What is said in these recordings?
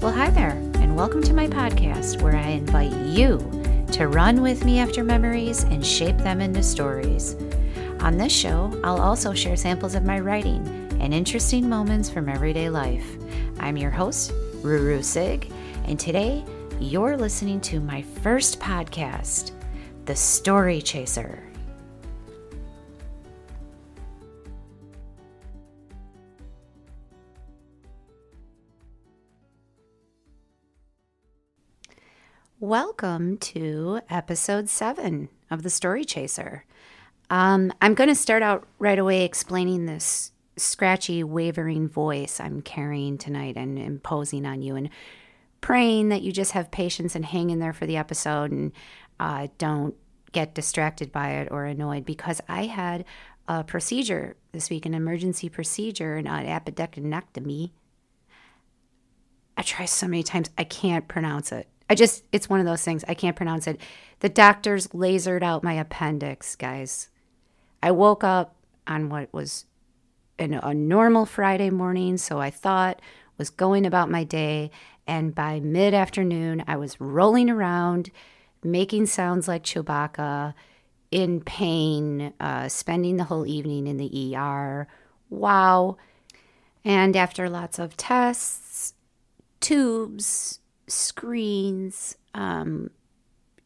Well, hi there, and welcome to my podcast where I invite you to run with me after memories and shape them into stories. On this show, I'll also share samples of my writing and interesting moments from everyday life. I'm your host, Ruru Sig, and today you're listening to my first podcast, The Story Chaser. Welcome to episode seven of The Story Chaser. Um, I'm going to start out right away explaining this scratchy, wavering voice I'm carrying tonight and imposing on you, and praying that you just have patience and hang in there for the episode and uh, don't get distracted by it or annoyed because I had a procedure this week, an emergency procedure, an appendectomy. I try so many times, I can't pronounce it. I just, it's one of those things. I can't pronounce it. The doctors lasered out my appendix, guys. I woke up on what was an, a normal Friday morning, so I thought was going about my day. And by mid afternoon, I was rolling around, making sounds like Chewbacca, in pain, uh, spending the whole evening in the ER. Wow. And after lots of tests, tubes, screens, um,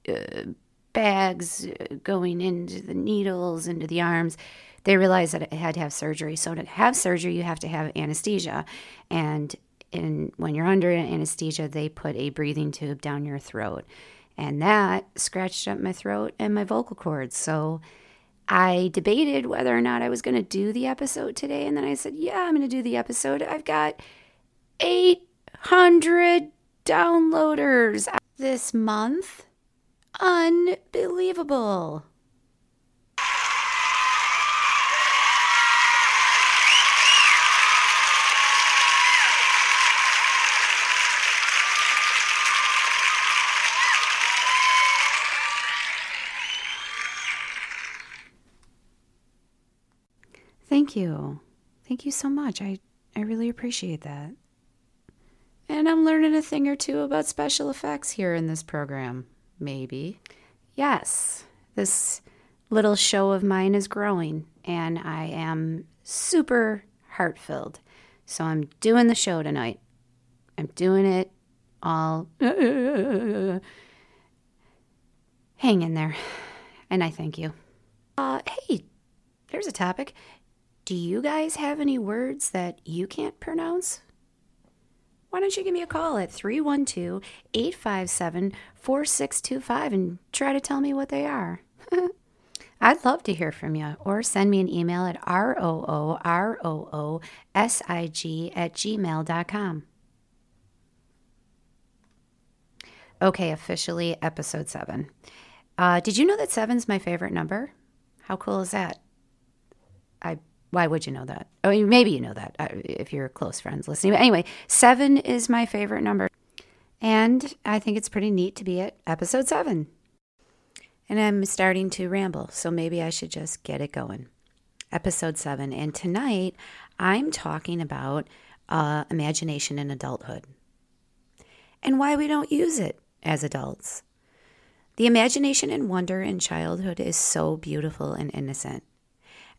uh, bags going into the needles, into the arms. They realized that I had to have surgery. So to have surgery, you have to have anesthesia. And in, when you're under anesthesia, they put a breathing tube down your throat. And that scratched up my throat and my vocal cords. So I debated whether or not I was going to do the episode today. And then I said, yeah, I'm going to do the episode. I've got 800 downloaders this month. Unbelievable. Thank you. Thank you so much. I, I really appreciate that. And I'm learning a thing or two about special effects here in this program. Maybe. Yes, this little show of mine is growing, and I am super heart filled. So I'm doing the show tonight. I'm doing it all. Hang in there. And I thank you. Uh, hey, there's a topic. Do you guys have any words that you can't pronounce? Why don't you give me a call at 312 857 4625 and try to tell me what they are? I'd love to hear from you or send me an email at rooroosig at gmail.com. Okay, officially episode seven. Uh, did you know that seven's my favorite number? How cool is that? Why would you know that? I mean, maybe you know that uh, if you're close friends listening. But anyway, seven is my favorite number. And I think it's pretty neat to be at episode seven. And I'm starting to ramble, so maybe I should just get it going. Episode seven. And tonight I'm talking about uh, imagination in adulthood and why we don't use it as adults. The imagination and wonder in childhood is so beautiful and innocent.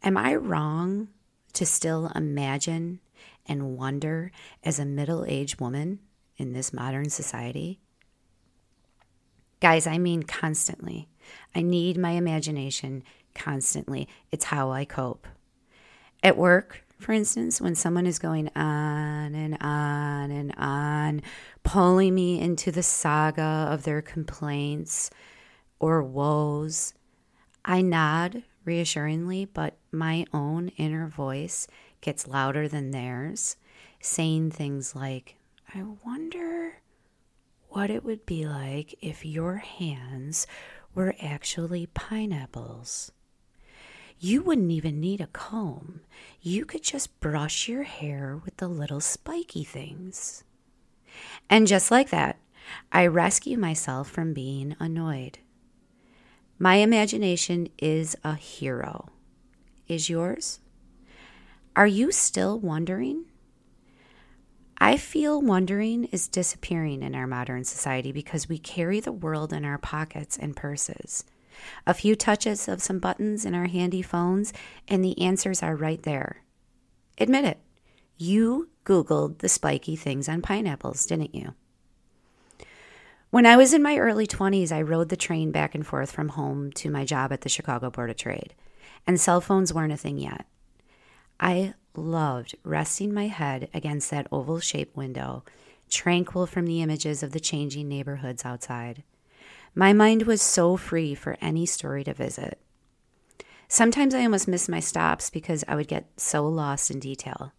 Am I wrong to still imagine and wonder as a middle aged woman in this modern society? Guys, I mean constantly. I need my imagination constantly. It's how I cope. At work, for instance, when someone is going on and on and on, pulling me into the saga of their complaints or woes, I nod reassuringly, but my own inner voice gets louder than theirs, saying things like, I wonder what it would be like if your hands were actually pineapples. You wouldn't even need a comb. You could just brush your hair with the little spiky things. And just like that, I rescue myself from being annoyed. My imagination is a hero. Is yours? Are you still wondering? I feel wondering is disappearing in our modern society because we carry the world in our pockets and purses. A few touches of some buttons in our handy phones, and the answers are right there. Admit it. You Googled the spiky things on pineapples, didn't you? When I was in my early 20s, I rode the train back and forth from home to my job at the Chicago Board of Trade, and cell phones weren't a thing yet. I loved resting my head against that oval shaped window, tranquil from the images of the changing neighborhoods outside. My mind was so free for any story to visit. Sometimes I almost missed my stops because I would get so lost in detail.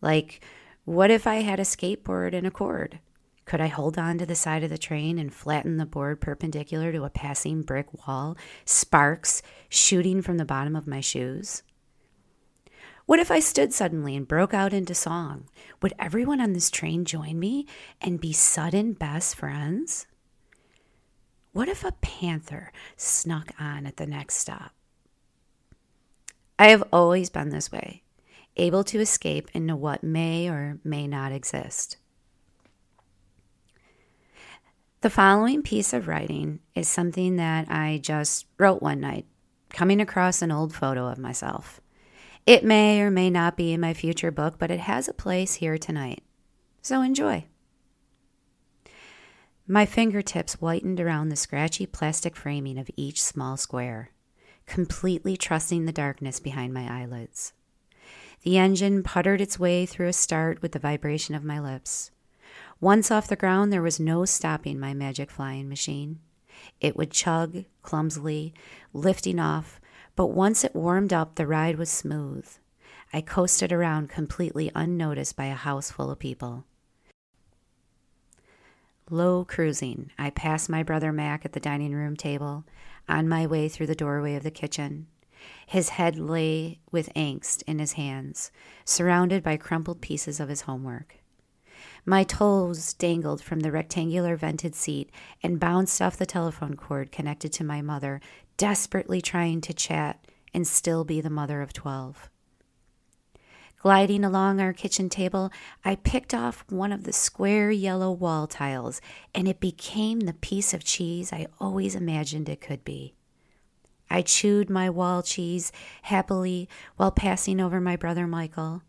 Like, what if I had a skateboard and a cord? Could I hold on to the side of the train and flatten the board perpendicular to a passing brick wall, sparks shooting from the bottom of my shoes? What if I stood suddenly and broke out into song? Would everyone on this train join me and be sudden best friends? What if a panther snuck on at the next stop? I have always been this way, able to escape into what may or may not exist. The following piece of writing is something that I just wrote one night, coming across an old photo of myself. It may or may not be in my future book, but it has a place here tonight. So enjoy. My fingertips whitened around the scratchy plastic framing of each small square, completely trusting the darkness behind my eyelids. The engine puttered its way through a start with the vibration of my lips. Once off the ground, there was no stopping my magic flying machine. It would chug clumsily, lifting off, but once it warmed up, the ride was smooth. I coasted around completely unnoticed by a house full of people. Low cruising, I passed my brother Mac at the dining room table, on my way through the doorway of the kitchen. His head lay with angst in his hands, surrounded by crumpled pieces of his homework. My toes dangled from the rectangular vented seat and bounced off the telephone cord connected to my mother, desperately trying to chat and still be the mother of 12. Gliding along our kitchen table, I picked off one of the square yellow wall tiles, and it became the piece of cheese I always imagined it could be. I chewed my wall cheese happily while passing over my brother Michael.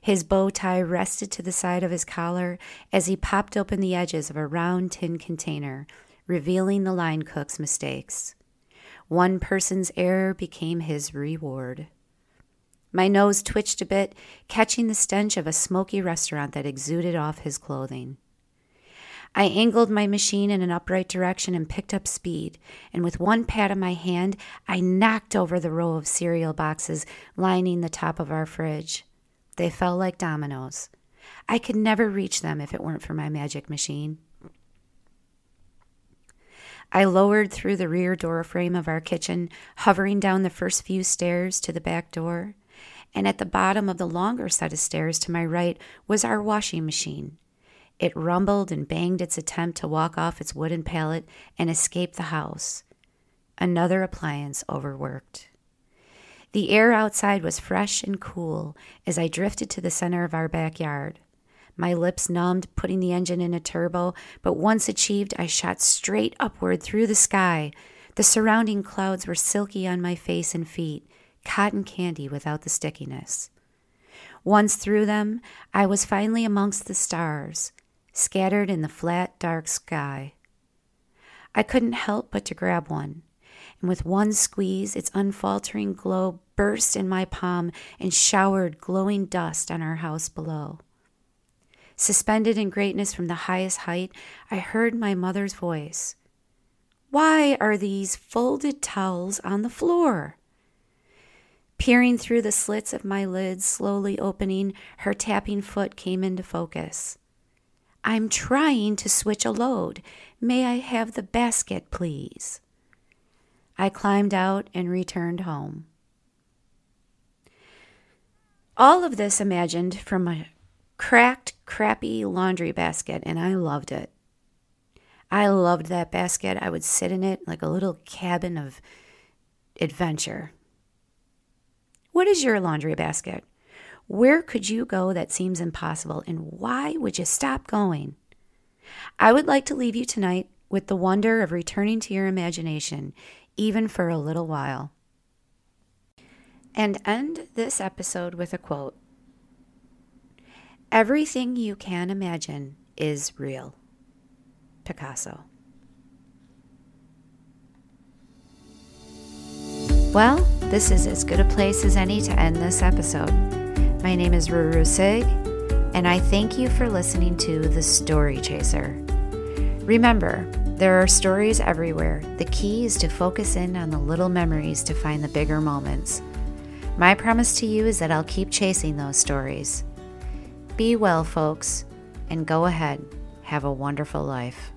His bow tie rested to the side of his collar as he popped open the edges of a round tin container, revealing the line cook's mistakes. One person's error became his reward. My nose twitched a bit, catching the stench of a smoky restaurant that exuded off his clothing. I angled my machine in an upright direction and picked up speed, and with one pat of my hand, I knocked over the row of cereal boxes lining the top of our fridge. They fell like dominoes. I could never reach them if it weren't for my magic machine. I lowered through the rear door frame of our kitchen, hovering down the first few stairs to the back door and at the bottom of the longer set of stairs to my right was our washing machine. It rumbled and banged its attempt to walk off its wooden pallet and escape the house. Another appliance overworked. The air outside was fresh and cool as I drifted to the center of our backyard. My lips numbed, putting the engine in a turbo, but once achieved, I shot straight upward through the sky. The surrounding clouds were silky on my face and feet cotton candy without the stickiness. Once through them, I was finally amongst the stars, scattered in the flat, dark sky. I couldn't help but to grab one, and with one squeeze, its unfaltering glow burst in my palm and showered glowing dust on our house below. Suspended in greatness from the highest height, I heard my mother's voice. Why are these folded towels on the floor? Peering through the slits of my lids, slowly opening, her tapping foot came into focus. I'm trying to switch a load. May I have the basket, please? I climbed out and returned home. All of this imagined from a cracked, crappy laundry basket, and I loved it. I loved that basket. I would sit in it like a little cabin of adventure. What is your laundry basket? Where could you go that seems impossible, and why would you stop going? I would like to leave you tonight with the wonder of returning to your imagination, even for a little while. And end this episode with a quote Everything you can imagine is real. Picasso. Well, this is as good a place as any to end this episode. My name is Ruru Sig, and I thank you for listening to The Story Chaser. Remember, there are stories everywhere. The key is to focus in on the little memories to find the bigger moments. My promise to you is that I'll keep chasing those stories. Be well, folks, and go ahead. Have a wonderful life.